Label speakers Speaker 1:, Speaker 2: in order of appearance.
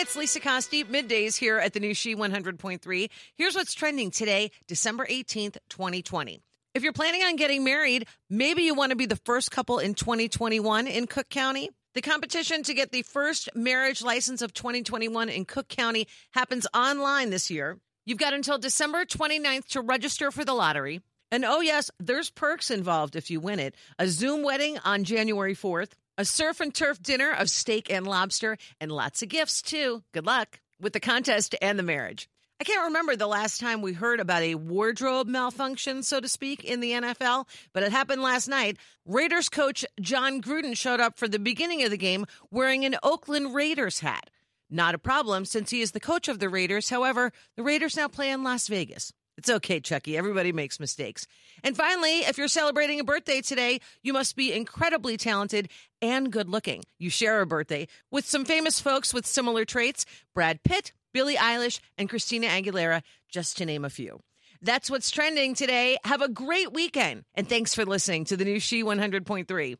Speaker 1: It's Lisa Costi, middays here at the new She 100.3. Here's what's trending today, December 18th, 2020. If you're planning on getting married, maybe you want to be the first couple in 2021 in Cook County. The competition to get the first marriage license of 2021 in Cook County happens online this year. You've got until December 29th to register for the lottery. And oh, yes, there's perks involved if you win it. A Zoom wedding on January 4th, a surf and turf dinner of steak and lobster, and lots of gifts, too. Good luck with the contest and the marriage. I can't remember the last time we heard about a wardrobe malfunction, so to speak, in the NFL, but it happened last night. Raiders coach Jon Gruden showed up for the beginning of the game wearing an Oakland Raiders hat. Not a problem since he is the coach of the Raiders. However, the Raiders now play in Las Vegas. It's okay, Chucky. Everybody makes mistakes. And finally, if you're celebrating a birthday today, you must be incredibly talented and good looking. You share a birthday with some famous folks with similar traits Brad Pitt, Billie Eilish, and Christina Aguilera, just to name a few. That's what's trending today. Have a great weekend. And thanks for listening to the new She 100.3.